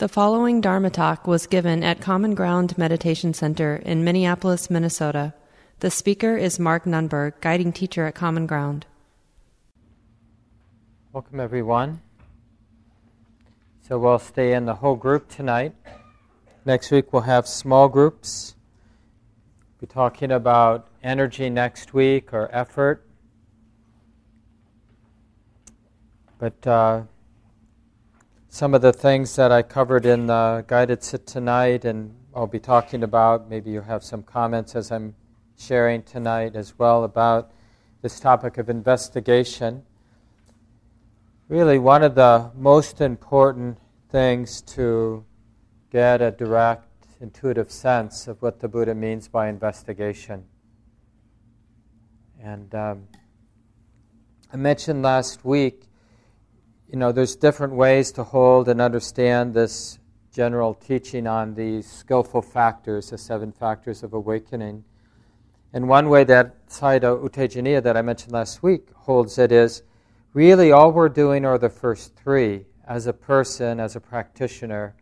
The following Dharma talk was given at Common Ground Meditation Center in Minneapolis, Minnesota. The speaker is Mark Nunberg, guiding teacher at Common Ground. Welcome, everyone. So, we'll stay in the whole group tonight. Next week, we'll have small groups. We'll be talking about energy next week or effort. But uh, some of the things that I covered in the guided sit tonight, and I'll be talking about. Maybe you have some comments as I'm sharing tonight as well about this topic of investigation. Really, one of the most important things to get a direct, intuitive sense of what the Buddha means by investigation. And um, I mentioned last week you know, there's different ways to hold and understand this general teaching on these skillful factors, the seven factors of awakening. And one way that Sayadaw U Tejaniya that I mentioned last week holds it is really all we're doing are the first three. As a person, as a practitioner,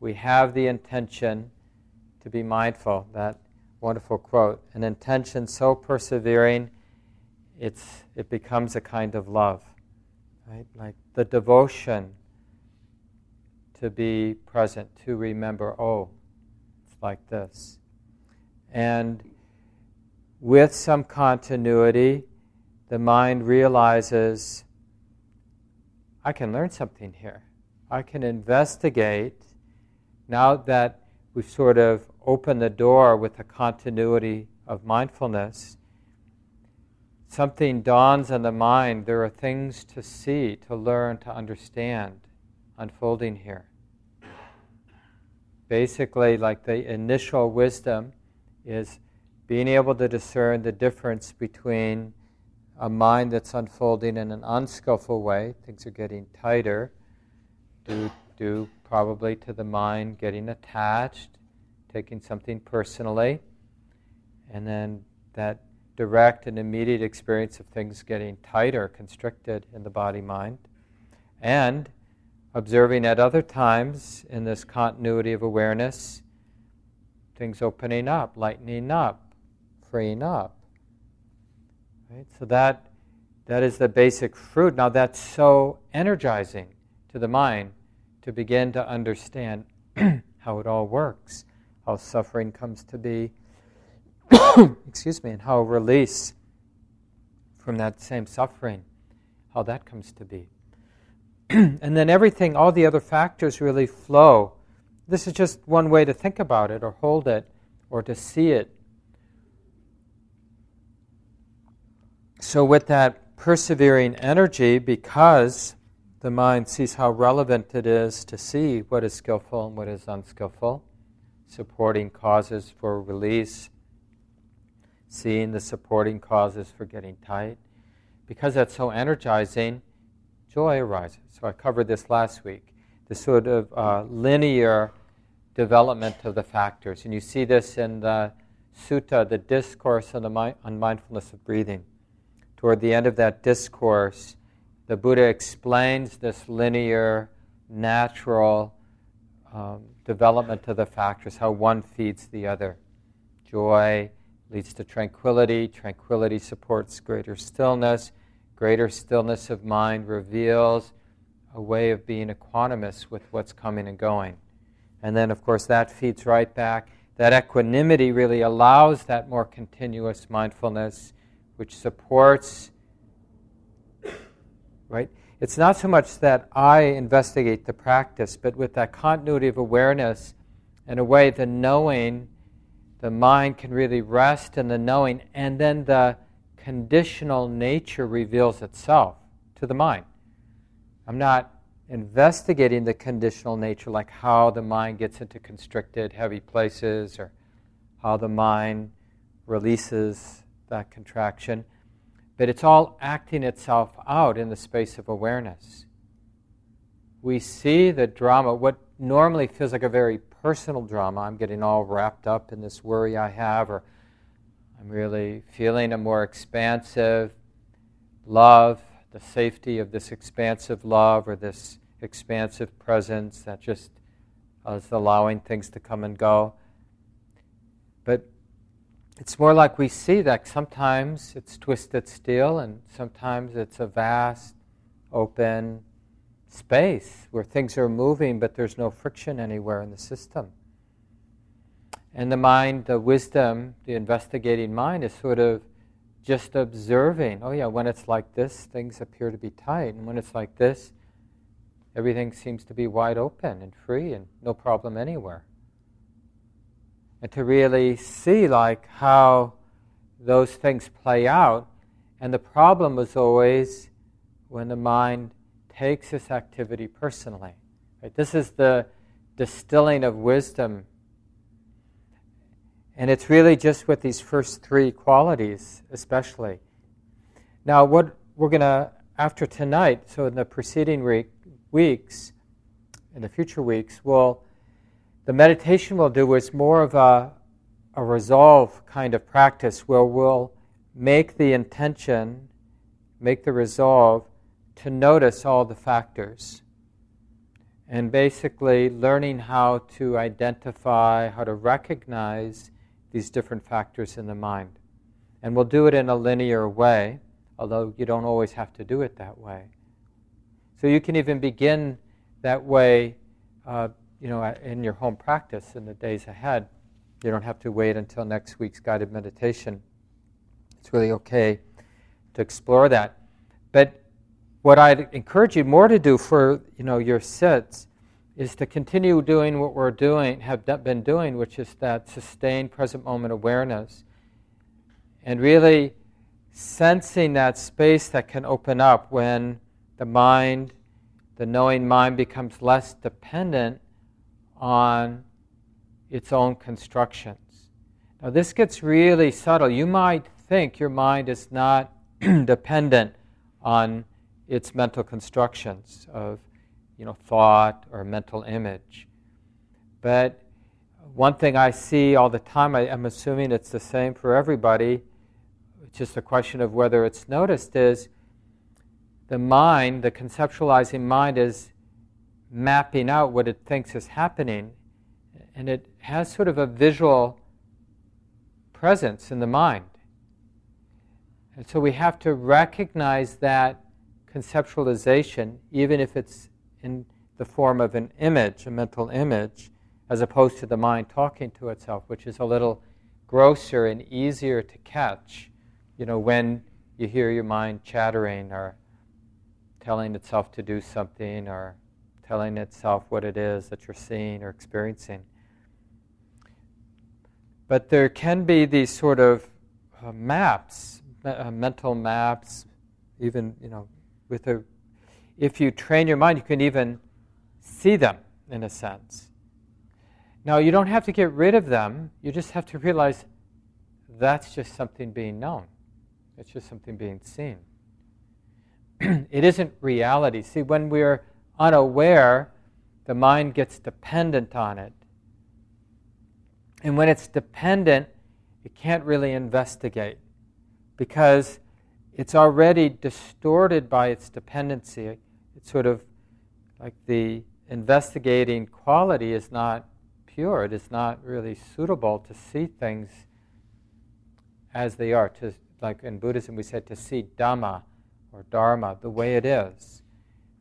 we have the intention to be mindful. That wonderful quote. An intention so persevering, it's, it becomes a kind of love. Right? Like the devotion to be present, to remember, oh, it's like this. And with some continuity, the mind realizes I can learn something here. I can investigate now that we've sort of opened the door with a continuity of mindfulness something dawns on the mind, there are things to see, to learn, to understand unfolding here. Basically, like the initial wisdom is being able to discern the difference between a mind that's unfolding in an unskillful way, things are getting tighter, due, due probably to the mind getting attached, taking something personally, and then that direct and immediate experience of things getting tighter, constricted in the body mind, and observing at other times in this continuity of awareness things opening up, lightening up, freeing up. Right? So that that is the basic fruit. Now that's so energizing to the mind to begin to understand how it all works, how suffering comes to be, excuse me, and how release from that same suffering, how that comes to be. and then everything, all the other factors really flow. This is just one way to think about it or hold it or to see it. So, with that persevering energy, because the mind sees how relevant it is to see what is skillful and what is unskillful, supporting causes for release, seeing the supporting causes for getting tight. Because that's so energizing, joy arises. So I covered this last week. The sort of uh, linear development of the factors. And you see this in the sutta, the discourse on, the mi- on mindfulness of breathing. Toward the end of that discourse, the Buddha explains this linear, natural um, development of the factors, how one feeds the other. Joy, leads to tranquility. Tranquility supports greater stillness. Greater stillness of mind reveals a way of being equanimous with what's coming and going. And then, of course, that feeds right back. That equanimity really allows that more continuous mindfulness, which supports, right? It's not so much that I investigate the practice, but with that continuity of awareness, in a way, the knowing the mind can really rest in the knowing, and then the conditional nature reveals itself to the mind. I'm not investigating the conditional nature, like how the mind gets into constricted, heavy places, or how the mind releases that contraction, but it's all acting itself out in the space of awareness. We see the drama, what normally feels like a very personal drama. I'm getting all wrapped up in this worry I have, or I'm really feeling a more expansive love, the safety of this expansive love or this expansive presence that just is allowing things to come and go. But it's more like we see that sometimes it's twisted steel and sometimes it's a vast, open space where things are moving but there's no friction anywhere in the system. And the mind, the wisdom, the investigating mind is sort of just observing. Oh, yeah, when it's like this, things appear to be tight. And when it's like this, everything seems to be wide open and free and no problem anywhere. And to really see, like, how those things play out. And the problem was always when the mind takes this activity personally. Right? This is the distilling of wisdom and it's really just with these first three qualities, especially. Now, what we're going to, after tonight, so in the preceding week, weeks, in the future weeks, we'll, the meditation we'll do is more of a, a resolve kind of practice where we'll make the intention, make the resolve to notice all the factors. And basically, learning how to identify, how to recognize these different factors in the mind. And we'll do it in a linear way, although you don't always have to do it that way. So you can even begin that way, uh, you know, in your home practice in the days ahead. You don't have to wait until next week's guided meditation. It's really okay to explore that. But what I'd encourage you more to do for you know your sits is to continue doing what we're doing, have been doing, which is that sustained present moment awareness. And really sensing that space that can open up when the mind, the knowing mind, becomes less dependent on its own constructions. Now, this gets really subtle. You might think your mind is not dependent on its mental constructions of you know, thought or mental image. But one thing I see all the time, I, am assuming it's the same for everybody, it's just a question of whether it's noticed, is the mind, the conceptualizing mind, is mapping out what it thinks is happening. And it has sort of a visual presence in the mind. And so we have to recognize that conceptualization, even if it's in the form of an image, a mental image, as opposed to the mind talking to itself, which is a little grosser and easier to catch. You know, when you hear your mind chattering or telling itself to do something or telling itself what it is that you're seeing or experiencing. But there can be these sort of uh, maps, uh, mental maps, even you know, with a if you train your mind, you can even see them in a sense. Now, you don't have to get rid of them, you just have to realize that's just something being known, it's just something being seen. it isn't reality. See, when we're unaware, the mind gets dependent on it. And when it's dependent, it can't really investigate because it's already distorted by its dependency it's sort of like the investigating quality is not pure. It is not really suitable to see things as they are. To, like in Buddhism, we said to see Dhamma or Dharma the way it is.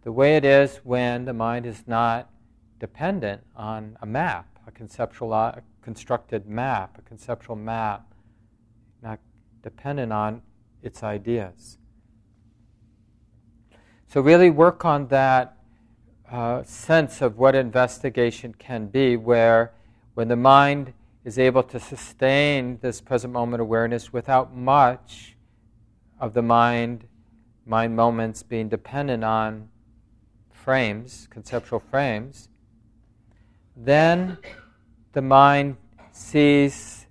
The way it is when the mind is not dependent on a map, a conceptual, a constructed map, a conceptual map, not dependent on its ideas. So, really work on that uh, sense of what investigation can be, where when the mind is able to sustain this present moment awareness without much of the mind, mind moments being dependent on frames, conceptual frames, then the mind sees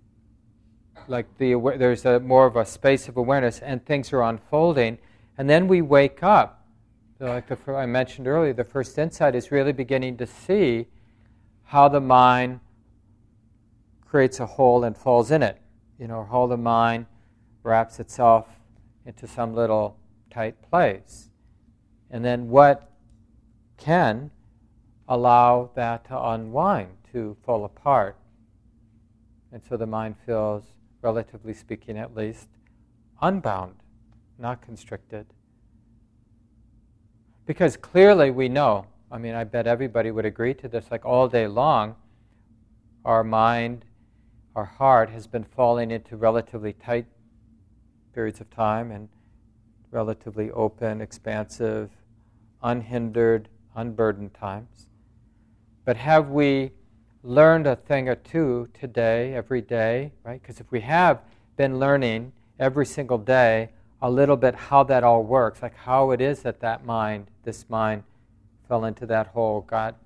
like the there's a more of a space of awareness and things are unfolding and then we wake up like the, I mentioned earlier, the first insight is really beginning to see how the mind creates a hole and falls in it. You know, how the mind wraps itself into some little tight place. And then what can allow that to unwind, to fall apart. And so the mind feels, relatively speaking at least, unbound, not constricted. Because clearly we know, I mean, I bet everybody would agree to this, like all day long, our mind, our heart has been falling into relatively tight periods of time and relatively open, expansive, unhindered, unburdened times. But have we learned a thing or two today, every day, right? Because if we have been learning every single day a little bit how that all works, like how it is that that mind, this mind, fell into that hole, got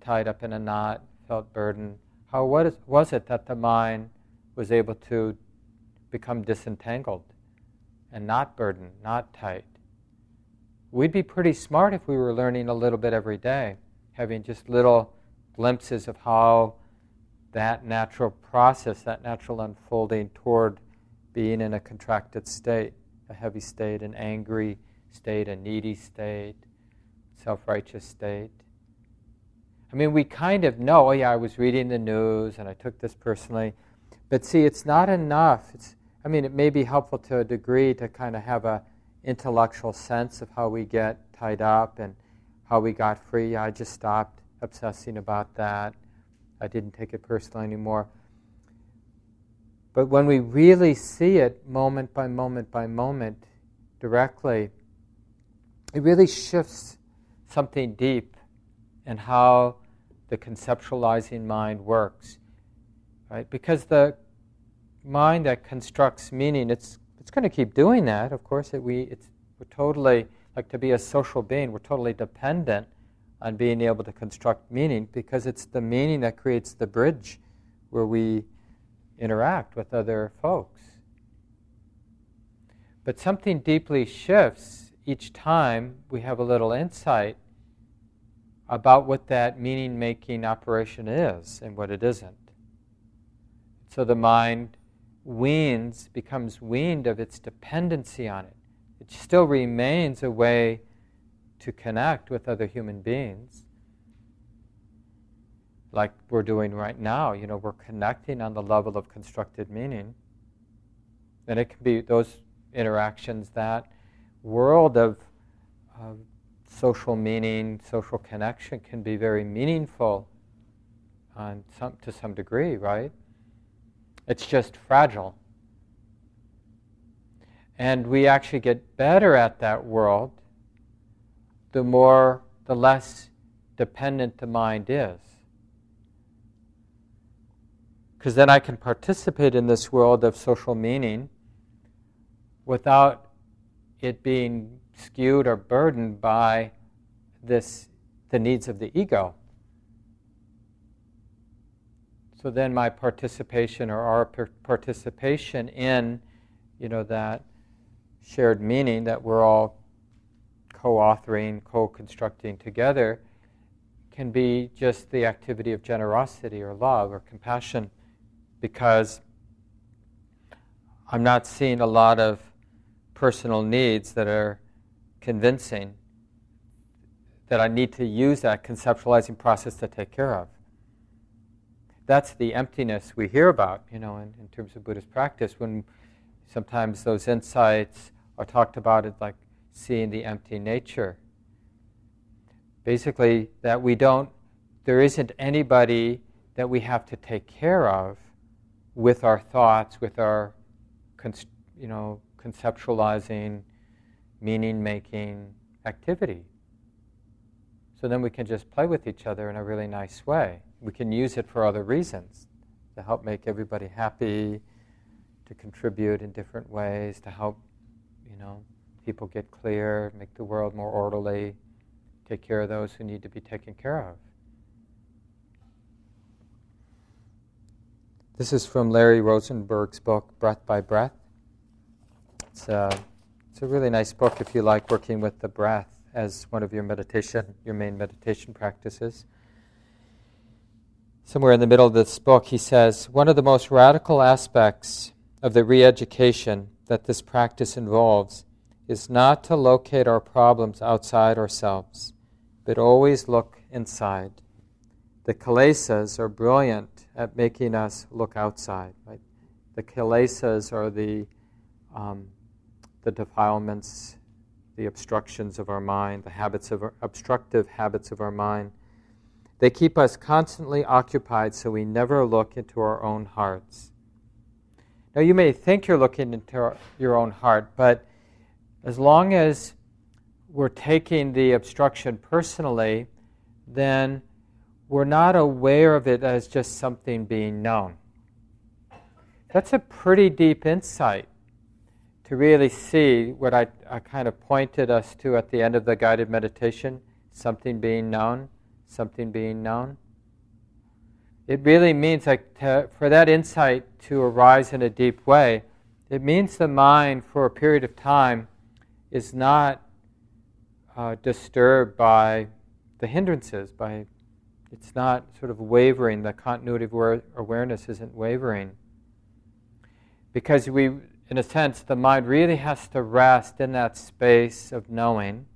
tied up in a knot, felt burdened. How what was it that the mind was able to become disentangled and not burdened, not tight? We'd be pretty smart if we were learning a little bit every day, having just little glimpses of how that natural process, that natural unfolding toward being in a contracted state a heavy state, an angry state, a needy state, self righteous state. I mean, we kind of know, oh, yeah, I was reading the news and I took this personally. But see, it's not enough. It's, I mean, it may be helpful to a degree to kind of have a intellectual sense of how we get tied up and how we got free. I just stopped obsessing about that. I didn't take it personally anymore. But when we really see it moment by moment by moment directly, it really shifts something deep in how the conceptualizing mind works. Right? Because the mind that constructs meaning, it's, it's going to keep doing that. Of course, it, we, it's, we're totally, like to be a social being, we're totally dependent on being able to construct meaning because it's the meaning that creates the bridge where we interact with other folks. But something deeply shifts each time we have a little insight about what that meaning making operation is and what it isn't. So the mind weans, becomes weaned of its dependency on it. It still remains a way to connect with other human beings, like we're doing right now. You know, we're connecting on the level of constructed meaning. And it can be those interactions, that world of, of social meaning, social connection can be very meaningful on some, to some degree, right? It's just fragile. And we actually get better at that world the more, the less dependent the mind is because then I can participate in this world of social meaning without it being skewed or burdened by this the needs of the ego. So then my participation or our participation in you know that shared meaning that we're all co-authoring, co-constructing together can be just the activity of generosity or love or compassion because I'm not seeing a lot of personal needs that are convincing that I need to use that conceptualizing process to take care of. That's the emptiness we hear about, you know, in, in terms of Buddhist practice, when sometimes those insights are talked about as like seeing the empty nature. Basically, that we don't, there isn't anybody that we have to take care of with our thoughts, with our, you know, conceptualizing, meaning making activity. So then we can just play with each other in a really nice way. We can use it for other reasons to help make everybody happy, to contribute in different ways, to help, you know, people get clear, make the world more orderly, take care of those who need to be taken care of. This is from Larry Rosenberg's book, Breath by Breath. It's a, it's a really nice book if you like working with the breath as one of your meditation, your main meditation practices. Somewhere in the middle of this book, he says one of the most radical aspects of the re education that this practice involves is not to locate our problems outside ourselves, but always look inside. The kilesas are brilliant at making us look outside. Right? The kilesas are the, um, the defilements, the obstructions of our mind, the habits of our, obstructive habits of our mind. They keep us constantly occupied so we never look into our own hearts. Now, you may think you're looking into your own heart, but as long as we're taking the obstruction personally, then we're not aware of it as just something being known. That's a pretty deep insight to really see what I, I kind of pointed us to at the end of the guided meditation something being known, something being known. It really means like to, for that insight to arise in a deep way, it means the mind for a period of time is not uh, disturbed by the hindrances, by it's not sort of wavering, the continuity of awareness isn't wavering. Because we, in a sense, the mind really has to rest in that space of knowing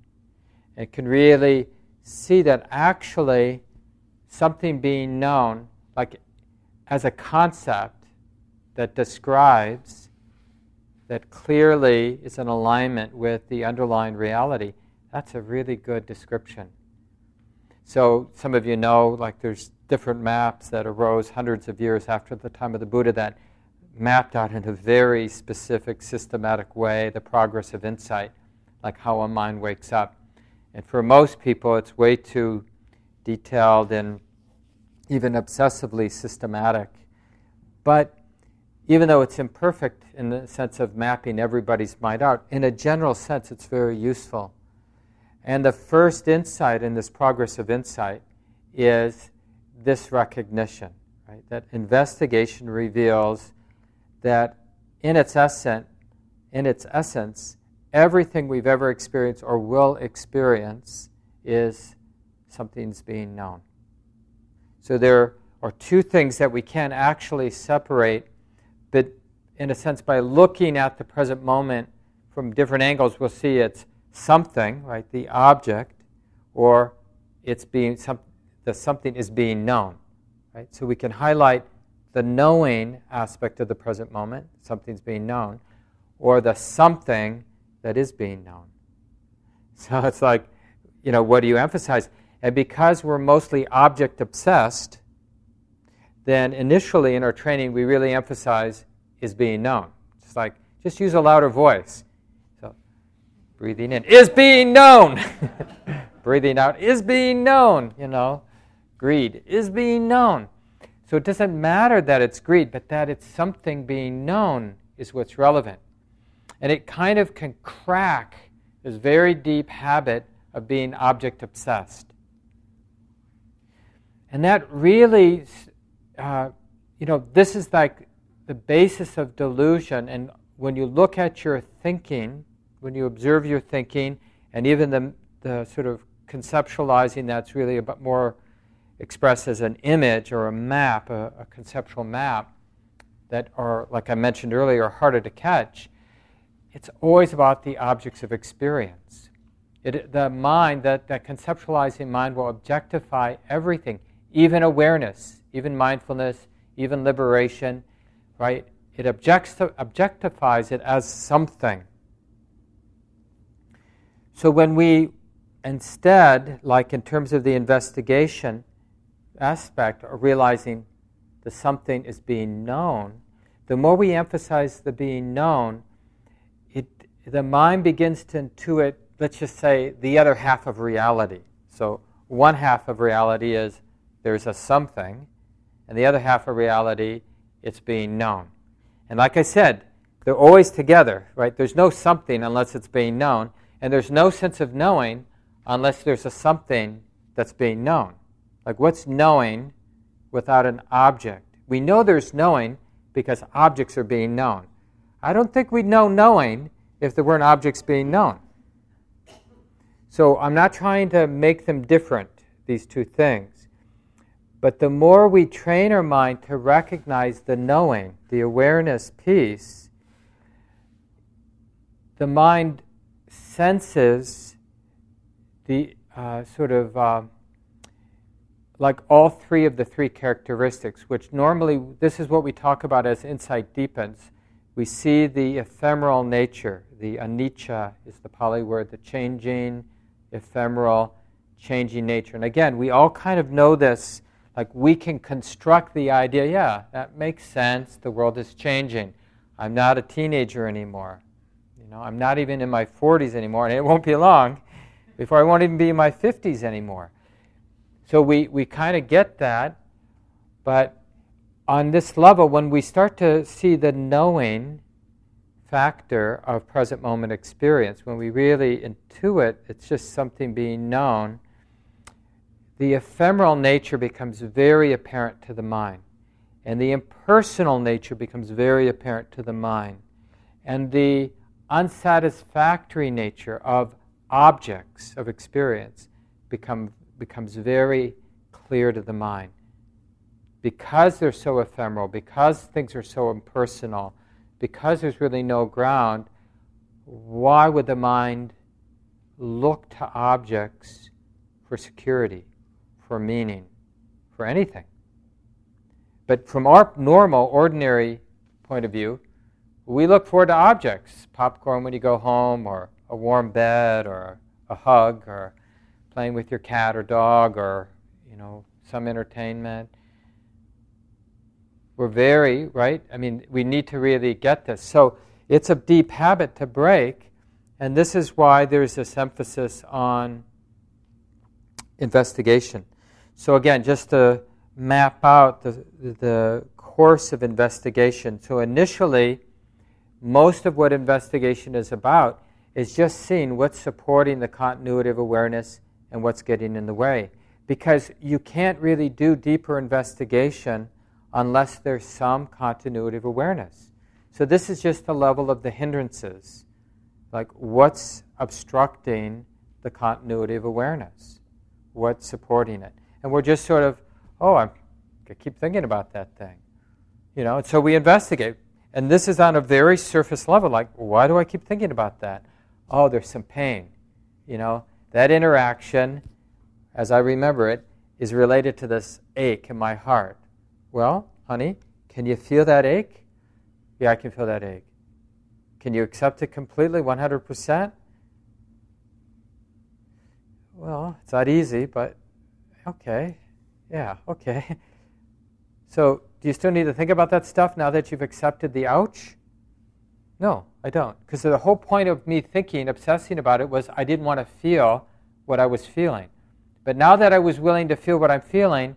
and can really see that actually something being known like as a concept that describes, that clearly is in alignment with the underlying reality, that's a really good description. So, some of you know, like, there's different maps that arose hundreds of years after the time of the Buddha that mapped out in a very specific, systematic way the progress of insight, like how a mind wakes up. And for most people, it's way too detailed and even obsessively systematic. But even though it's imperfect in the sense of mapping everybody's mind out, in a general sense, it's very useful. And the first insight in this progress of insight is this recognition, right? That investigation reveals that in its essence, in its essence, everything we've ever experienced or will experience is something's being known. So there are two things that we can actually separate, in a sense, by looking at the present moment from different angles, we'll see it's something, right, the object, or it's being some, the something is being known, right? So we can highlight the knowing aspect of the present moment, something's being known, or the something that is being known. So it's like, you know, what do you emphasize? And because we're mostly object obsessed, then initially in our training we really emphasize is being known. It's like, just use a louder voice. So, breathing in is being known. breathing out is being known, you know. Greed is being known. So it doesn't matter that it's greed, but that it's something being known is what's relevant. And it kind of can crack this very deep habit of being object obsessed. And that really, uh, you know, this is like the basis of delusion. And when you look at your thinking, when you observe your thinking, and even the, the sort of conceptualizing that's really a bit more expressed as an image or a map, a, a conceptual map, that are, like I mentioned earlier, harder to catch, it's always about the objects of experience. It, the mind, that, that conceptualizing mind, will objectify everything even awareness, even mindfulness, even liberation, right? It objectifies it as something. So when we instead, like in terms of the investigation aspect, are realizing the something is being known, the more we emphasize the being known, it, the mind begins to intuit, let's just say, the other half of reality. So one half of reality is there's a something, and the other half of reality, it's being known. And like I said, they're always together, right? There's no something unless it's being known, and there's no sense of knowing unless there's a something that's being known. Like, what's knowing without an object? We know there's knowing because objects are being known. I don't think we'd know knowing if there weren't objects being known. So I'm not trying to make them different, these two things. But the more we train our mind to recognize the knowing, the awareness piece, the mind senses the uh, sort of uh, like all three of the three characteristics, which normally, this is what we talk about as insight deepens. We see the ephemeral nature, the anicca is the Pali word, the changing, ephemeral, changing nature. And again, we all kind of know this. Like we can construct the idea, yeah, that makes sense. The world is changing. I'm not a teenager anymore. You know, I'm not even in my 40s anymore, and it won't be long before I won't even be in my 50s anymore. So we, we kind of get that, but on this level, when we start to see the knowing factor of present moment experience, when we really intuit it's just something being known, the ephemeral nature becomes very apparent to the mind. And the impersonal nature becomes very apparent to the mind. And the unsatisfactory nature of objects of experience become becomes very clear to the mind. Because they're so ephemeral, because things are so impersonal, because there's really no ground, why would the mind look to objects for security, for meaning, for anything? But from our normal, ordinary point of view, we look forward to objects. Popcorn when you go home, or a warm bed, or a hug, or playing with your cat or dog or you know some entertainment. We're very right? I mean we need to really get this. So it's a deep habit to break and this is why there's this emphasis on investigation so again just to map out the, the course of investigation so initially most of what investigation is about is just seeing what's supporting the continuity of awareness and what's getting in the way. Because you can't really do deeper investigation unless there's some continuity of awareness. So, this is just the level of the hindrances. Like, what's obstructing the continuity of awareness? What's supporting it? And we're just sort of, oh, I'm, I keep thinking about that thing. You know, and so we investigate. And this is on a very surface level. Like, why do I keep thinking about that? Oh, there's some pain. You know, that interaction, as I remember it, is related to this ache in my heart. Well, honey, can you feel that ache? Yeah, I can feel that ache. Can you accept it completely, 100%? Well, it's not easy, but okay. Yeah, okay. So, do you still need to think about that stuff now that you've accepted the ouch? No, I don't. Because the whole point of me thinking, obsessing about it, was I didn't want to feel what I was feeling. But now that I was willing to feel what I'm feeling,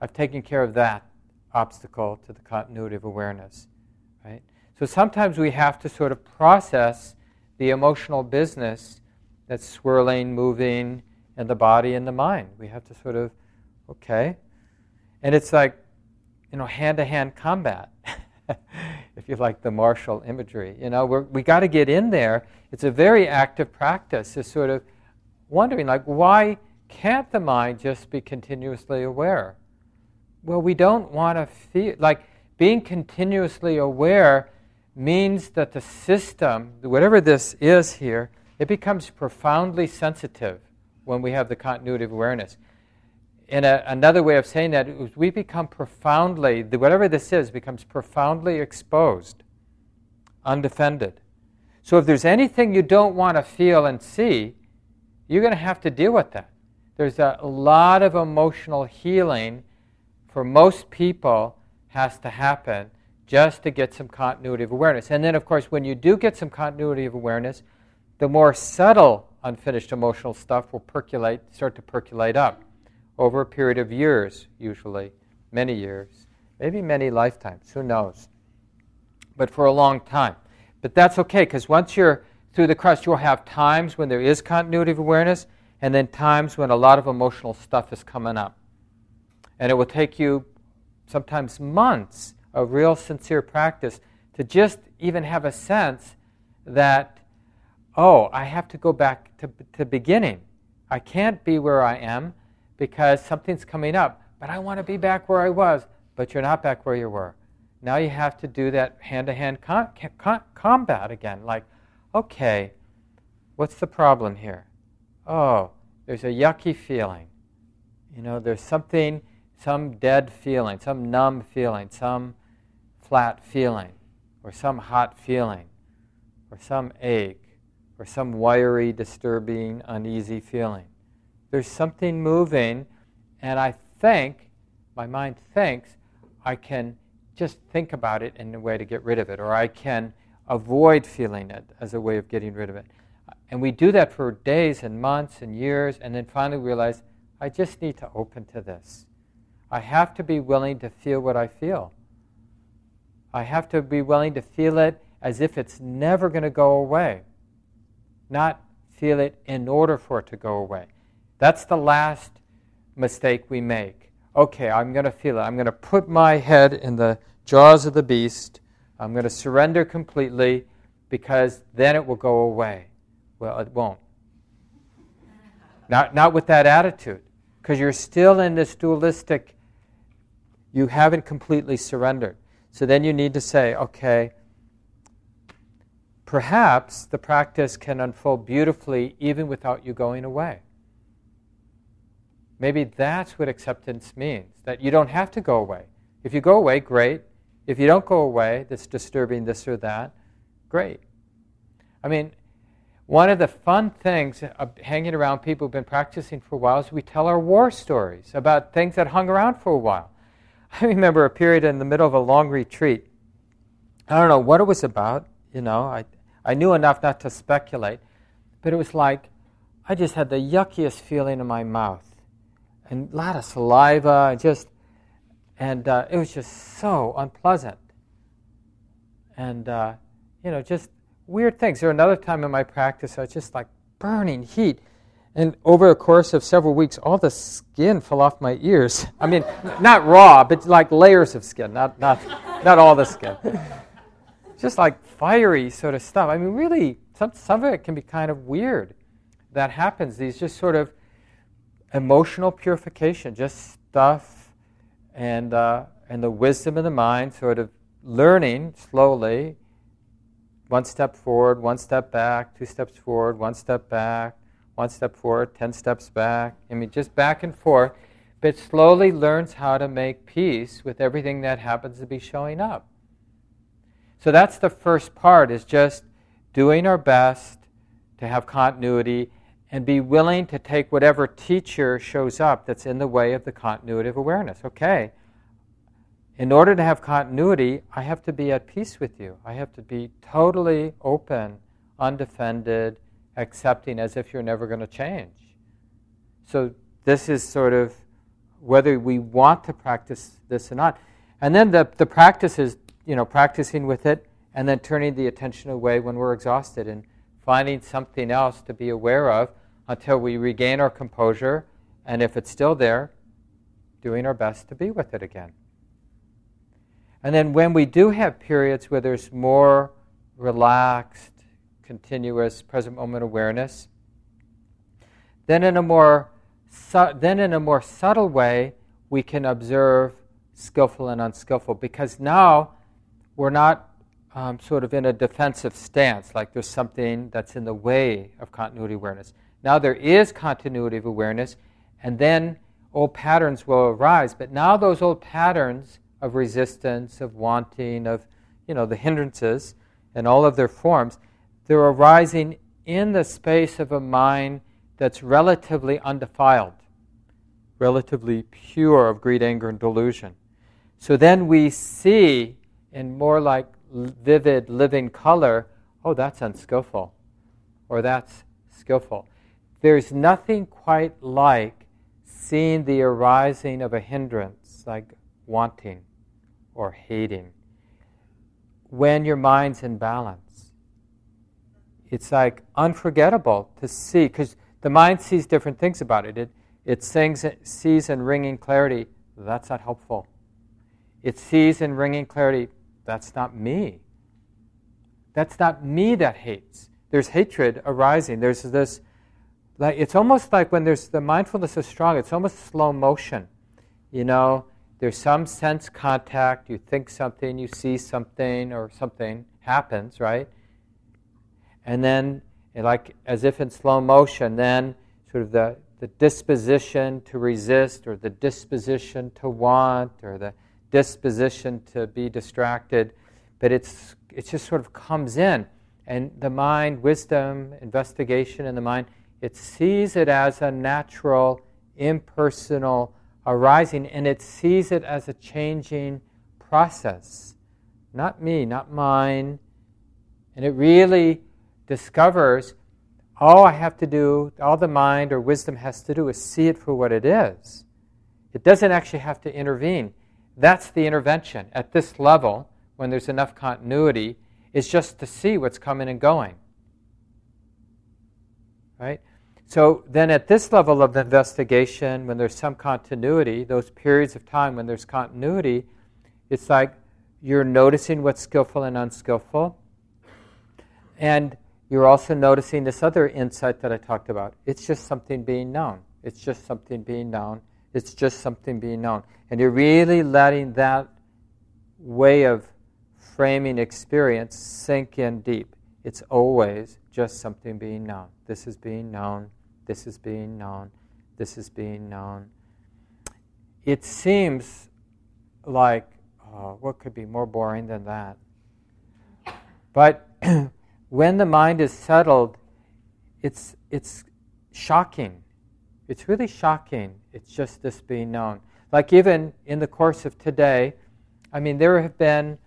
I've taken care of that obstacle to the continuity of awareness. Right? So sometimes we have to sort of process the emotional business that's swirling, moving in the body and the mind. We have to sort of, okay. And it's like, you know, hand to hand combat. if you like the martial imagery. You know, we're, we got to get in there. It's a very active practice, is sort of wondering, like, why can't the mind just be continuously aware? Well, we don't want to feel like being continuously aware means that the system, whatever this is here, it becomes profoundly sensitive when we have the continuity of awareness in a, uh, another way of saying that is we become profoundly, whatever this is, becomes profoundly exposed, undefended. So if there's anything you don't want to feel and see, you're going to have to deal with that. There's a lot of emotional healing for most people has to happen just to get some continuity of awareness. And then, of course, when you do get some continuity of awareness, the more subtle unfinished emotional stuff will percolate, start to percolate up over a period of years, usually, many years, maybe many lifetimes, who knows. But for a long time. But that's okay, because once you're through the crust, you'll have times when there is continuity of awareness, and then times when a lot of emotional stuff is coming up. And it will take you sometimes months of real sincere practice to just even have a sense that, oh, I have to go back to, to beginning. I can't be where I am because something's coming up. But I want to be back where I was. But you're not back where you were. Now you have to do that hand to hand combat again. Like, okay, what's the problem here? Oh, there's a yucky feeling. You know, there's something, some dead feeling, some numb feeling, some flat feeling, or some hot feeling, or some ache, or some wiry, disturbing, uneasy feeling. There's something moving, and I think, my mind thinks, I can just think about it in a way to get rid of it, or I can avoid feeling it as a way of getting rid of it. And we do that for days and months and years, and then finally realize I just need to open to this. I have to be willing to feel what I feel. I have to be willing to feel it as if it's never going to go away, not feel it in order for it to go away. That's the last mistake we make. Okay, I'm going to feel it. I'm going to put my head in the jaws of the beast. I'm going to surrender completely because then it will go away. Well, it won't. Not, not with that attitude, because you're still in this dualistic, you haven't completely surrendered. So then you need to say, okay, perhaps the practice can unfold beautifully even without you going away. Maybe that's what acceptance means, that you don't have to go away. If you go away, great. If you don't go away, that's disturbing this or that, great. I mean, one of the fun things of hanging around people who've been practicing for a while is we tell our war stories about things that hung around for a while. I remember a period in the middle of a long retreat. I don't know what it was about, you know, I, I knew enough not to speculate, but it was like I just had the yuckiest feeling in my mouth and a lot of saliva, and just, and uh, it was just so unpleasant. And, uh, you know, just weird things. There another time in my practice, I was just like burning heat. And over the course of several weeks, all the skin fell off my ears. I mean, not raw, but like layers of skin, not, not, not all the skin. Just like fiery sort of stuff. I mean, really, some, some of it can be kind of weird. That happens. These just sort of emotional purification, just stuff and, uh, and the wisdom of the mind, sort of learning slowly, one step forward, one step back, two steps forward, one step back, one step forward, ten steps back. I mean, just back and forth, but slowly learns how to make peace with everything that happens to be showing up. So that's the first part, is just doing our best to have continuity and be willing to take whatever teacher shows up that's in the way of the continuity of awareness. Okay, in order to have continuity, I have to be at peace with you. I have to be totally open, undefended, accepting as if you're never going to change. So, this is sort of whether we want to practice this or not. And then the, the practice is, you know, practicing with it and then turning the attention away when we're exhausted and finding something else to be aware of until we regain our composure, and if it's still there, doing our best to be with it again. And then when we do have periods where there's more relaxed, continuous present moment awareness, then in a more su- then in a more subtle way we can observe skillful and unskillful because now we're not um, sort of in a defensive stance like there's something that's in the way of continuity awareness. Now there is continuity of awareness, and then old patterns will arise. But now those old patterns of resistance, of wanting, of you know the hindrances, and all of their forms, they're arising in the space of a mind that's relatively undefiled, relatively pure of greed, anger, and delusion. So then we see in more like vivid, living color, oh, that's unskillful, or that's skillful. There's nothing quite like seeing the arising of a hindrance, like wanting or hating, when your mind's in balance. It's like unforgettable to see, because the mind sees different things about it. It, it sings, sees in ringing clarity, that's not helpful. It sees in ringing clarity, that's not me. That's not me that hates. There's hatred arising. There's this like it's almost like when there's the mindfulness is strong, it's almost slow motion. You know, there's some sense contact, you think something, you see something, or something happens, right? And then, like as if in slow motion, then sort of the, the disposition to resist or the disposition to want or the disposition to be distracted, but it's, it just sort of comes in. And the mind, wisdom, investigation in the mind, it sees it as a natural, impersonal arising, and it sees it as a changing process. Not me, not mine. And it really discovers all I have to do, all the mind or wisdom has to do is see it for what it is. It doesn't actually have to intervene. That's the intervention. At this level, when there's enough continuity, is just to see what's coming and going. Right? So then at this level of investigation, when there's some continuity, those periods of time when there's continuity, it's like you're noticing what's skillful and unskillful. And you're also noticing this other insight that I talked about. It's just something being known. It's just something being known. It's just something being known. And you're really letting that way of framing experience sink in deep. It's always just something being known. This is being known. This is being known. This is being known. It seems like, oh, what could be more boring than that? But when the mind is settled, it's, it's shocking. It's really shocking. It's just this being known. Like even in the course of today, I mean, there have been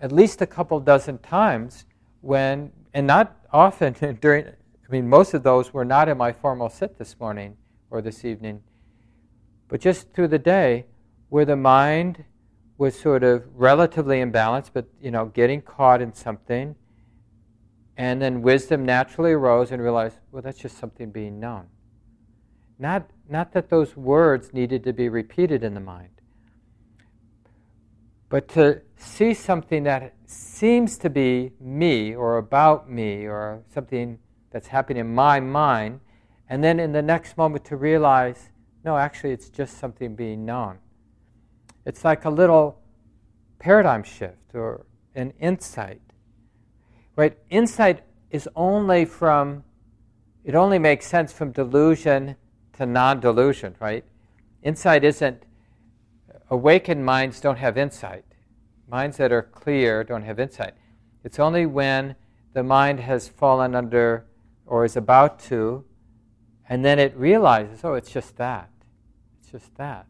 at least a couple dozen times when, and not often during, I mean, most of those were not in my formal sit this morning or this evening, but just through the day where the mind was sort of relatively imbalanced, but, you know, getting caught in something and then wisdom naturally arose and realized, well, that's just something being known. Not, not that those words needed to be repeated in the mind, but to see something that seems to be me or about me or something that's happening in my mind, and then in the next moment to realize, no, actually, it's just something being known. It's like a little paradigm shift or an insight Right? Insight is only from, it only makes sense from delusion to non delusion, right? Insight isn't, awakened minds don't have insight. Minds that are clear don't have insight. It's only when the mind has fallen under or is about to, and then it realizes, oh, it's just that. It's just that.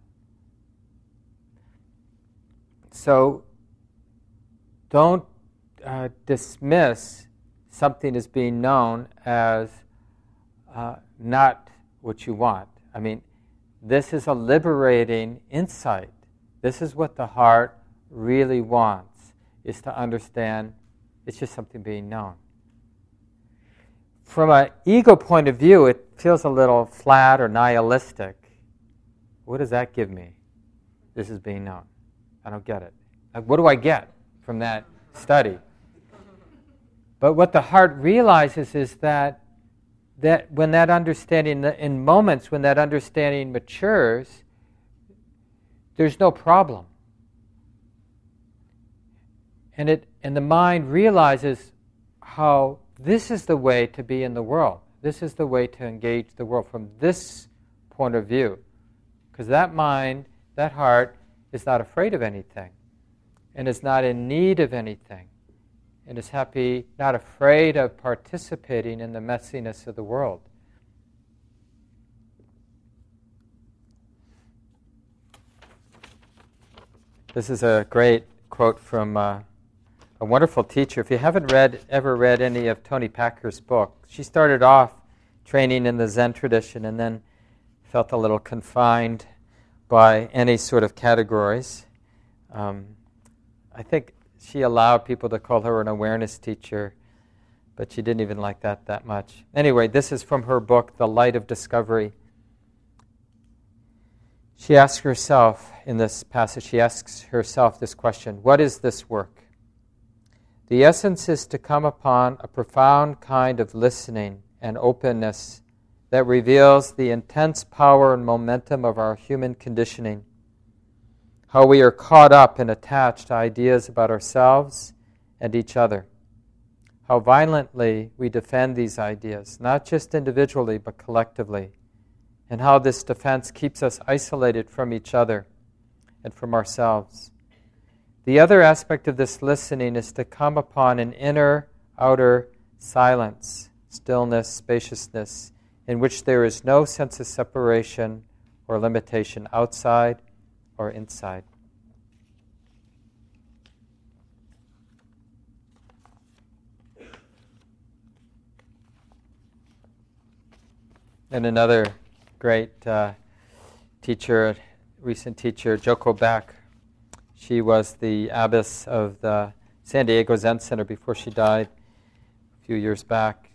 So don't uh, dismiss something as being known as uh, not what you want. I mean, this is a liberating insight. This is what the heart really wants, is to understand it's just something being known. From an ego point of view, it feels a little flat or nihilistic. What does that give me? This is being known. I don't get it. Like, what do I get from that study? But what the heart realizes is that, that when that understanding, in moments when that understanding matures, there's no problem. And, it, and the mind realizes how this is the way to be in the world. This is the way to engage the world from this point of view. Because that mind, that heart, is not afraid of anything and is not in need of anything and is happy, not afraid of participating in the messiness of the world. This is a great quote from uh, a wonderful teacher. If you haven't read, ever read any of Toni Packer's book, she started off training in the Zen tradition and then felt a little confined by any sort of categories. Um, I think she allowed people to call her an awareness teacher, but she didn't even like that that much. Anyway, this is from her book, The Light of Discovery. She asks herself in this passage, she asks herself this question What is this work? The essence is to come upon a profound kind of listening and openness that reveals the intense power and momentum of our human conditioning how we are caught up and attached to ideas about ourselves and each other, how violently we defend these ideas, not just individually but collectively, and how this defense keeps us isolated from each other and from ourselves. The other aspect of this listening is to come upon an inner, outer silence, stillness, spaciousness, in which there is no sense of separation or limitation outside or inside. And another great uh, teacher, recent teacher, Joko Beck, she was the abbess of the San Diego Zen Center before she died a few years back.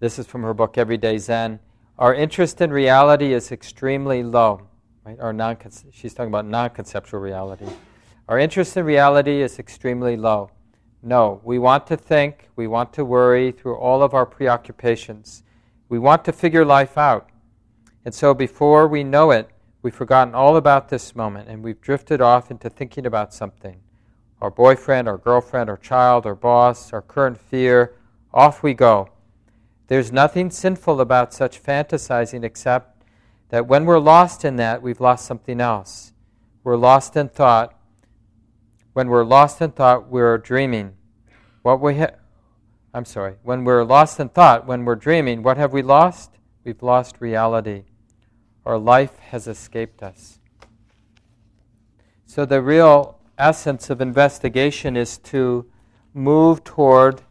This is from her book, Everyday Zen. Our interest in reality is extremely low. Right? Our non she's talking about non conceptual reality. Our interest in reality is extremely low. No, we want to think, we want to worry through all of our preoccupations. We want to figure life out. And so before we know it, we've forgotten all about this moment and we've drifted off into thinking about something our boyfriend, our girlfriend, our child, our boss, our current fear. Off we go. There's nothing sinful about such fantasizing except that when we're lost in that, we've lost something else. We're lost in thought. When we're lost in thought, we're dreaming. What we ha- I'm sorry. When we're lost in thought, when we're dreaming, what have we lost? We've lost reality. Our life has escaped us. So the real essence of investigation is to move toward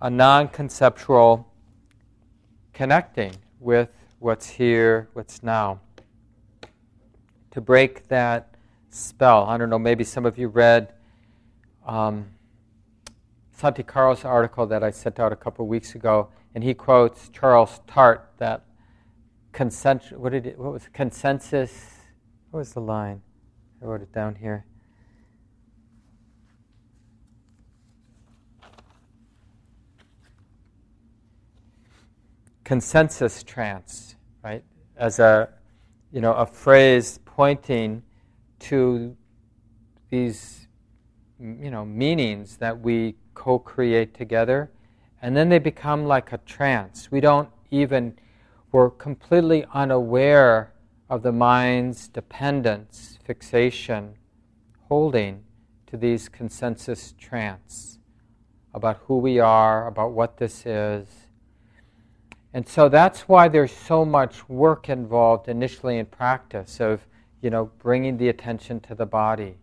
a non conceptual connecting with what's here, what's now. To break that spell. I don't know, maybe some of you read um, Santi article that I sent out a couple weeks ago, and he quotes Charles Tart that consent, what, what was consensus? What was the line? I wrote it down here. Consensus trance, right? As a, you know, a phrase pointing to these, you know, meanings that we co create together, and then they become like a trance. We don't even, we're completely unaware of the mind's dependence, fixation, holding to these consensus trance about who we are, about what this is. And so that's why there's so much work involved initially in practice of, you know, bringing the attention to the body,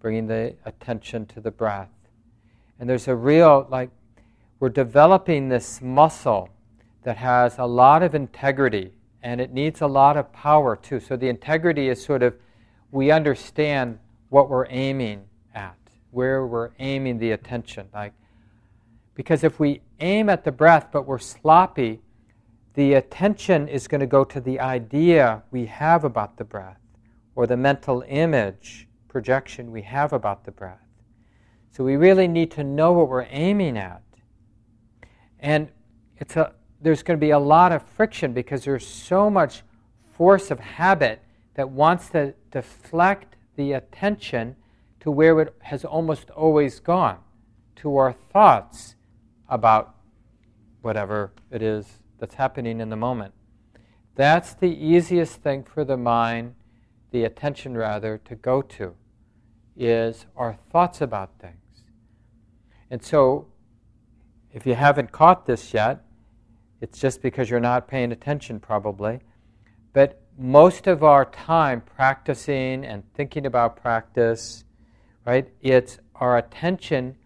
bringing the attention to the breath, and there's a real, like, we're developing this muscle that has a lot of integrity and it needs a lot of power too. So the integrity is sort of, we understand what we're aiming at, where we're aiming the attention. Like, because if we aim at the breath but we're sloppy, the attention is going to go to the idea we have about the breath or the mental image projection we have about the breath. So we really need to know what we're aiming at. And it's a, there's going to be a lot of friction because there's so much force of habit that wants to deflect the attention to where it has almost always gone, to our thoughts about whatever it is that's happening in the moment. That's the easiest thing for the mind, the attention rather, to go to, is our thoughts about things. And so, if you haven't caught this yet, it's just because you're not paying attention, probably. But most of our time practicing and thinking about practice, right, it's our attention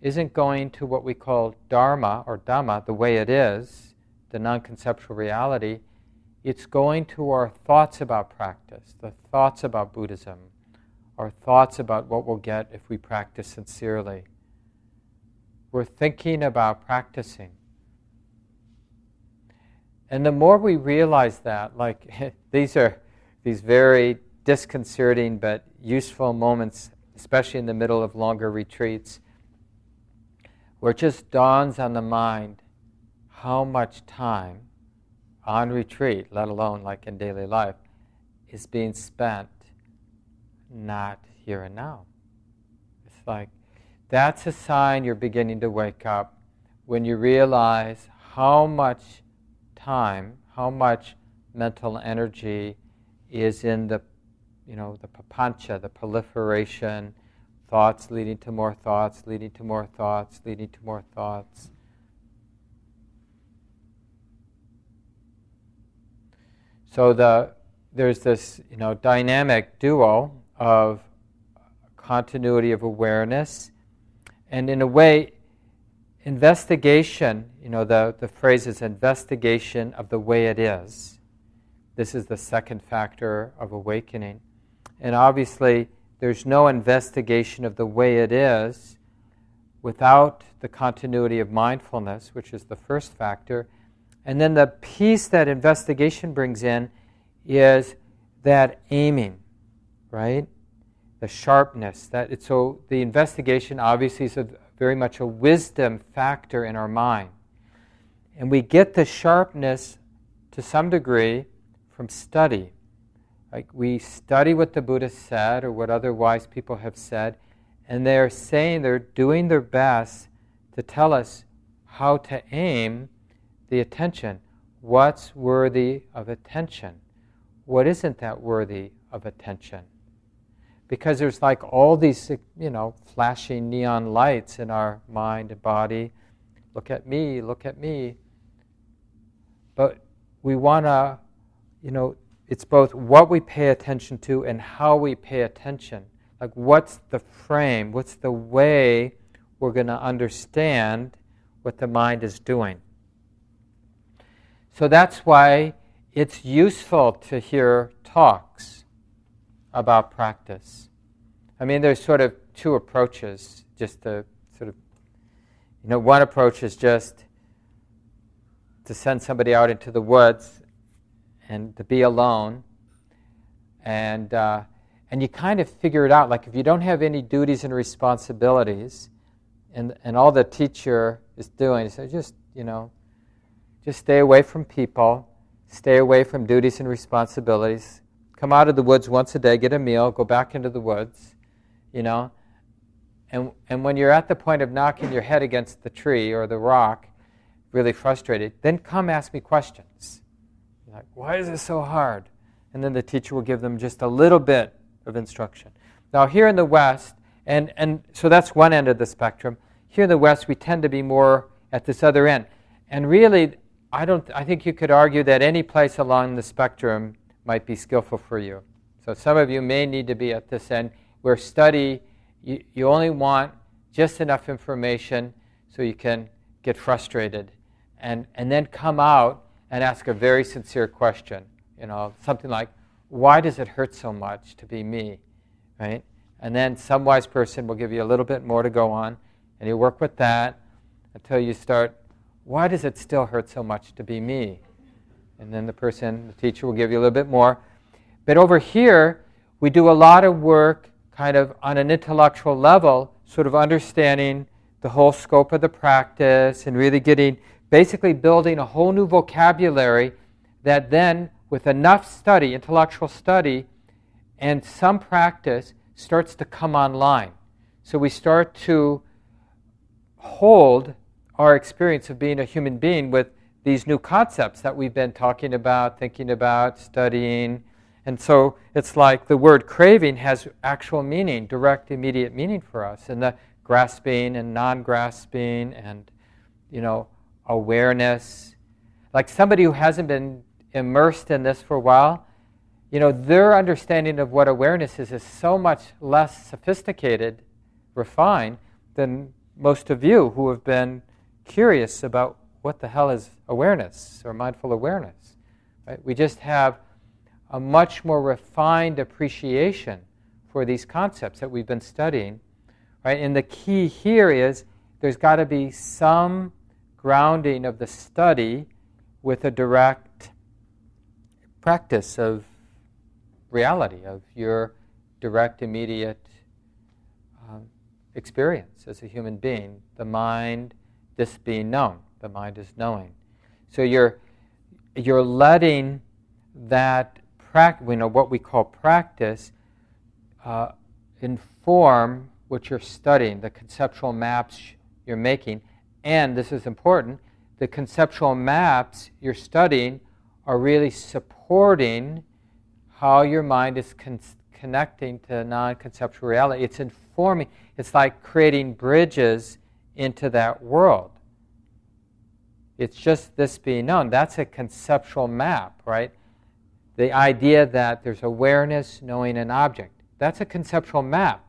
isn't going to what we call dharma or dhamma, the way it is, the non conceptual reality. It's going to our thoughts about practice, the thoughts about Buddhism, our thoughts about what we'll get if we practice sincerely we're thinking about practicing. And the more we realize that, like these are these very disconcerting but useful moments, especially in the middle of longer retreats, where it just dawns on the mind how much time on retreat, let alone like in daily life, is being spent not here and now. It's like that's a sign you're beginning to wake up when you realize how much time, how much mental energy is in the, you know, the papancha, the proliferation, thoughts leading to more thoughts, leading to more thoughts, leading to more thoughts. So the, there's this you know, dynamic duo of continuity of awareness, and in a way, investigation, you know, the, the phrase is investigation of the way it is. This is the second factor of awakening. And obviously, there's no investigation of the way it is without the continuity of mindfulness, which is the first factor. And then the piece that investigation brings in is that aiming, right? The sharpness. That so the investigation obviously is a, very much a wisdom factor in our mind. And we get the sharpness to some degree from study. Like we study what the Buddha said or what other wise people have said, and they're saying they're doing their best to tell us how to aim the attention. What's worthy of attention? What isn't that worthy of attention? Because there's like all these, you know, flashing neon lights in our mind and body. Look at me, look at me. But we want to, you know, it's both what we pay attention to and how we pay attention. Like, what's the frame? What's the way we're going to understand what the mind is doing? So that's why it's useful to hear talks about practice. I mean, there's sort of two approaches, just to sort of, you know, one approach is just to send somebody out into the woods and to be alone. And, uh, and you kind of figure it out. Like if you don't have any duties and responsibilities, and, and all the teacher is doing is just, you know, just stay away from people, stay away from duties and responsibilities, come out of the woods once a day, get a meal, go back into the woods, you know. And, and when you're at the point of knocking your head against the tree or the rock, really frustrated, then come ask me questions. Like, why is this so hard? And then the teacher will give them just a little bit of instruction. Now, here in the West, and, and so that's one end of the spectrum. Here in the West, we tend to be more at this other end. And really, I, don't, I think you could argue that any place along the spectrum might be skillful for you. So some of you may need to be at this end where study, you, you only want just enough information so you can get frustrated and, and then come out and ask a very sincere question. You know, something like, why does it hurt so much to be me? Right? And then some wise person will give you a little bit more to go on, and you work with that until you start, why does it still hurt so much to be me? And then the person, the teacher will give you a little bit more. But over here, we do a lot of work kind of on an intellectual level, sort of understanding the whole scope of the practice and really getting basically building a whole new vocabulary that then, with enough study, intellectual study, and some practice, starts to come online. So we start to hold our experience of being a human being with these new concepts that we've been talking about, thinking about, studying. And so it's like the word craving has actual meaning, direct, immediate meaning for us, and the grasping and non grasping and, you know, awareness. Like somebody who hasn't been immersed in this for a while, you know, their understanding of what awareness is is so much less sophisticated, refined, than most of you who have been curious about what the hell is awareness or mindful awareness. Right? We just have a much more refined appreciation for these concepts that we've been studying. Right? And the key here is there's got to be some grounding of the study with a direct practice of reality, of your direct, immediate um, experience as a human being. The mind, this being known, the mind is knowing. So you're, you're letting that practice, we know what we call practice, uh, inform what you're studying, the conceptual maps you're making, and this is important, the conceptual maps you're studying are really supporting supporting how your mind is con- connecting to non conceptual reality. It's informing, it's like creating bridges into that world. It's just this being known. That's a conceptual map, right? The idea that there's awareness knowing an object. That's a conceptual map.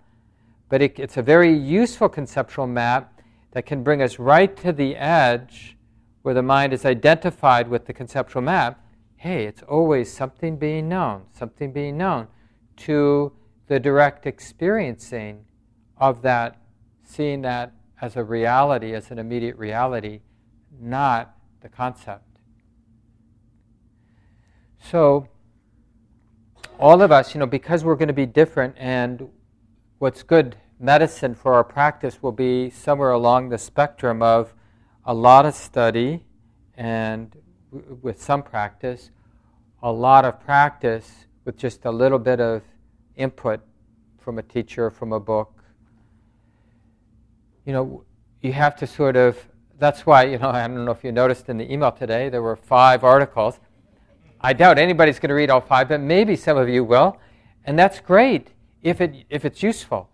But it, it's a very useful conceptual map that can bring us right to the edge where the mind is identified with the conceptual map. Hey, it's always something being known, something being known to the direct experiencing of that, seeing that as a reality, as an immediate reality, not the concept. So, all of us, you know, because we're going to be different, and what's good medicine for our practice will be somewhere along the spectrum of a lot of study and w- with some practice, a lot of practice with just a little bit of input from a teacher, from a book. You know, you have to sort of that's why, you know, I don't know if you noticed in the email today, there were five articles. I doubt anybody's going to read all five, but maybe some of you will. And that's great if, it, if it's useful.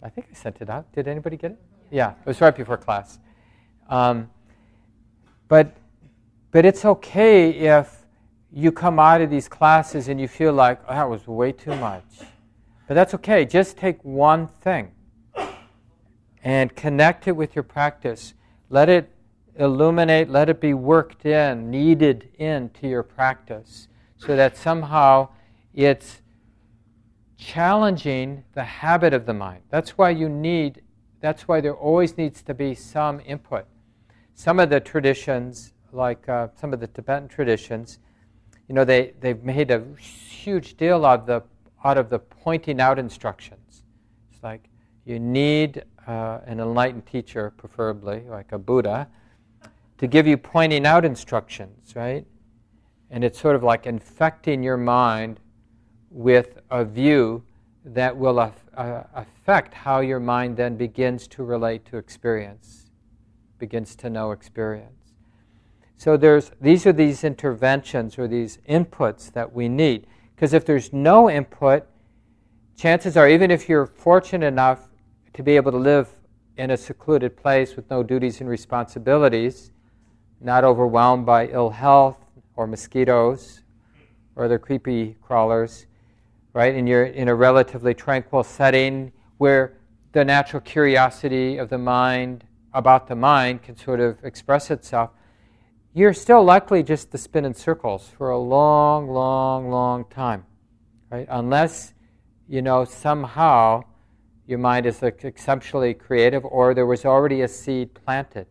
I think I sent it out. Did anybody get it? Yeah, it was right before class. Um, but, but it's okay if you come out of these classes and you feel like, oh, that was way too much. But that's okay. Just take one thing and connect it with your practice. Let it illuminate, let it be worked in, kneaded into your practice, so that somehow it's challenging the habit of the mind. That's why you need, that's why there always needs to be some input. Some of the traditions, like uh, some of the Tibetan traditions, you know, they, they've made a huge deal out of the, out of the pointing out instructions. It's like you need uh, an enlightened teacher, preferably, like a Buddha, to give you pointing out instructions, right? And it's sort of like infecting your mind with a view that will uh, affect how your mind then begins to relate to experience, begins to know experience. So there's, these are these interventions or these inputs that we need. Because if there's no input, chances are, even if you're fortunate enough to be able to live in a secluded place with no duties and responsibilities, not overwhelmed by ill health or mosquitoes or other creepy crawlers, right? And you're in a relatively tranquil setting where the natural curiosity of the mind about the mind can sort of express itself, you're still likely just to spin in circles for a long, long, long time, right? Unless, you know, somehow your mind is exceptionally creative, or there was already a seed planted.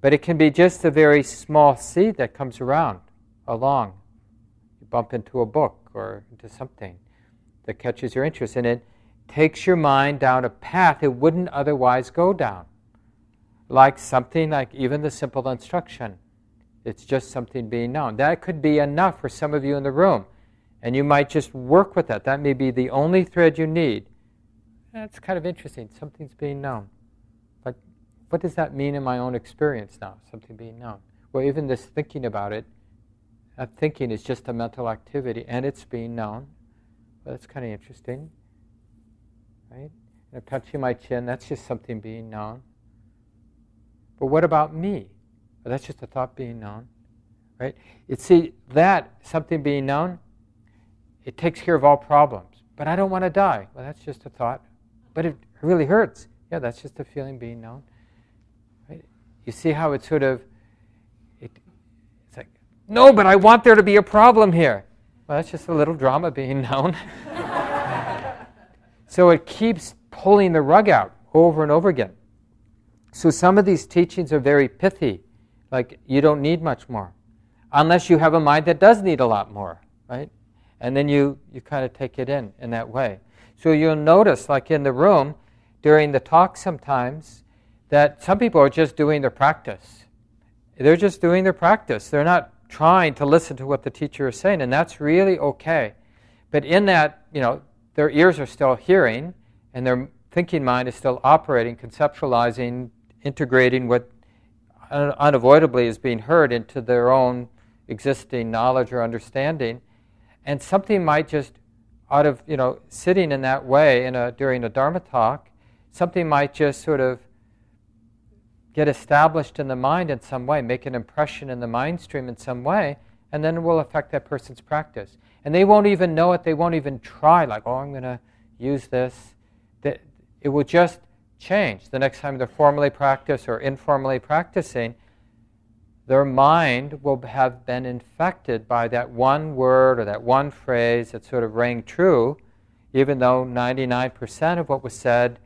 But it can be just a very small seed that comes around along. You bump into a book or into something that catches your interest, and it takes your mind down a path it wouldn't otherwise go down. Like something like even the simple instruction. It's just something being known. That could be enough for some of you in the room. And you might just work with that. That may be the only thread you need that's kind of interesting. Something's being known. But what does that mean in my own experience now? Something being known. Well, even this thinking about it, that thinking is just a mental activity and it's being known. Well, that's kind of interesting. Right? And touching my chin, that's just something being known. But what about me? Well, that's just a thought being known. Right? You see, that, something being known, it takes care of all problems. But I don't want to die. Well, that's just a thought but it really hurts. Yeah, that's just a feeling being known. Right? You see how it sort of, it, it's like, no, but I want there to be a problem here. Well, that's just a little drama being known. so it keeps pulling the rug out over and over again. So some of these teachings are very pithy, like you don't need much more, unless you have a mind that does need a lot more, right? And then you, you kind of take it in in that way. So you'll notice, like in the room during the talk sometimes, that some people are just doing their practice. They're just doing their practice. They're not trying to listen to what the teacher is saying, and that's really okay. But in that, you know, their ears are still hearing, and their thinking mind is still operating, conceptualizing, integrating what unavoidably is being heard into their own existing knowledge or understanding. And something might just, out of, you know, sitting in that way in a, during a Dharma talk, something might just sort of get established in the mind in some way, make an impression in the mind stream in some way, and then it will affect that person's practice. And they won't even know it, they won't even try, like, oh, I'm going to use this. It will just change. The next time they're formally practice or informally practicing, their mind will have been infected by that one word or that one phrase that sort of rang true, even though 99% of what was said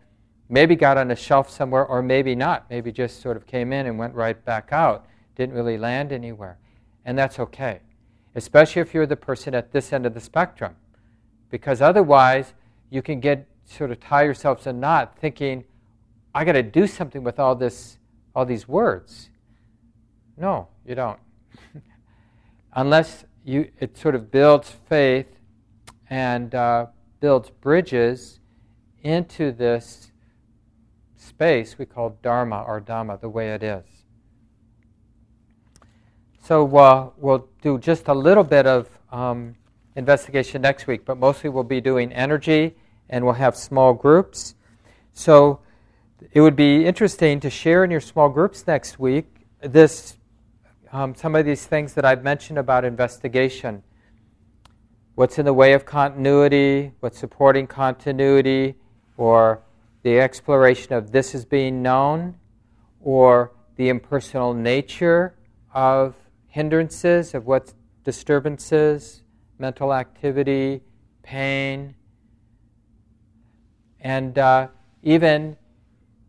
maybe got on a shelf somewhere or maybe not. Maybe just sort of came in and went right back out, didn't really land anywhere. And that's okay, especially if you're the person at this end of the spectrum. Because otherwise, you can get sort of tie yourselves a knot thinking, I got to do something with all this, all these words. No, you don't. Unless you, it sort of builds faith and uh, builds bridges into this space we call Dharma or Dhamma, the way it is. So uh, we'll do just a little bit of um, investigation next week, but mostly we'll be doing energy and we'll have small groups. So it would be interesting to share in your small groups next week this um, some of these things that I've mentioned about investigation. What's in the way of continuity, what's supporting continuity, or the exploration of this is being known, or the impersonal nature of hindrances, of what disturbances, mental activity, pain, and uh, even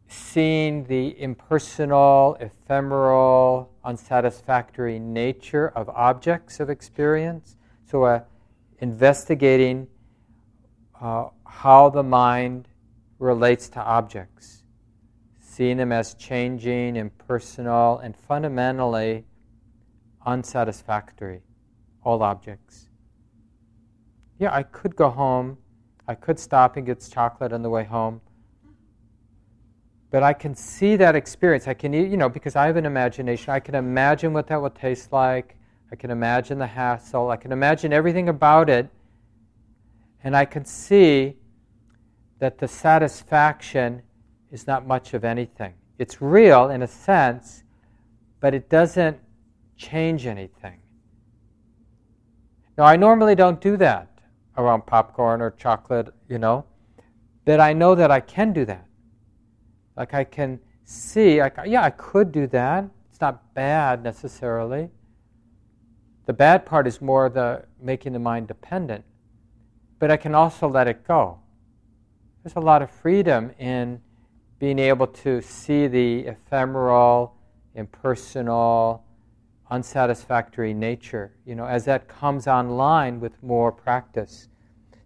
seeing the impersonal, ephemeral, unsatisfactory nature of objects of experience. So, uh, investigating uh, how the mind relates to objects, seeing them as changing, impersonal, and fundamentally unsatisfactory, all objects. Yeah, I could go home, I could stop and get chocolate on the way home but I can see that experience. I can, you know, because I have an imagination, I can imagine what that will taste like. I can imagine the hassle. I can imagine everything about it. And I can see that the satisfaction is not much of anything. It's real in a sense, but it doesn't change anything. Now, I normally don't do that around popcorn or chocolate, you know, but I know that I can do that. Like I can see, like, yeah, I could do that. It's not bad necessarily. The bad part is more the making the mind dependent. But I can also let it go. There's a lot of freedom in being able to see the ephemeral, impersonal, unsatisfactory nature, you know, as that comes online with more practice.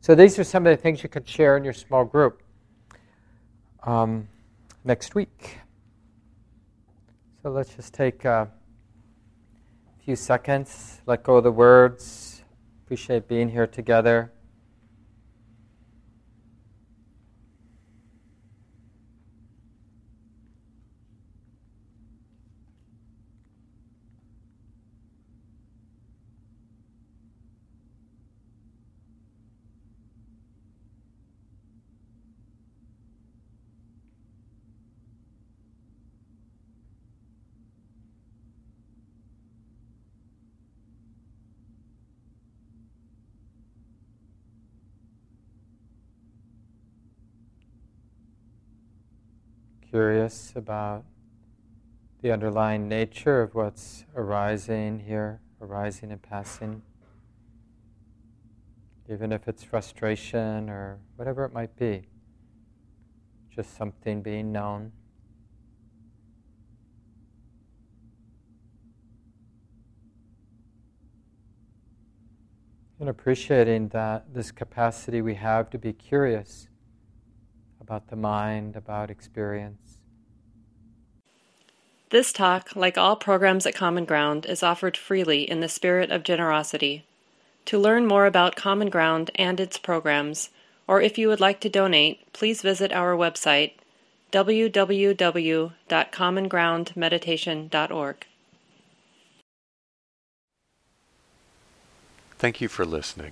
So these are some of the things you could share in your small group. Um, next week. So let's just take a few seconds, let go of the words. Appreciate being here together. Curious about the underlying nature of what's arising here, arising and passing. Even if it's frustration or whatever it might be, just something being known. And appreciating that this capacity we have to be curious about the mind, about experience. This talk, like all programs at Common Ground, is offered freely in the spirit of generosity. To learn more about Common Ground and its programs, or if you would like to donate, please visit our website www.commongroundmeditation.org. Thank you for listening.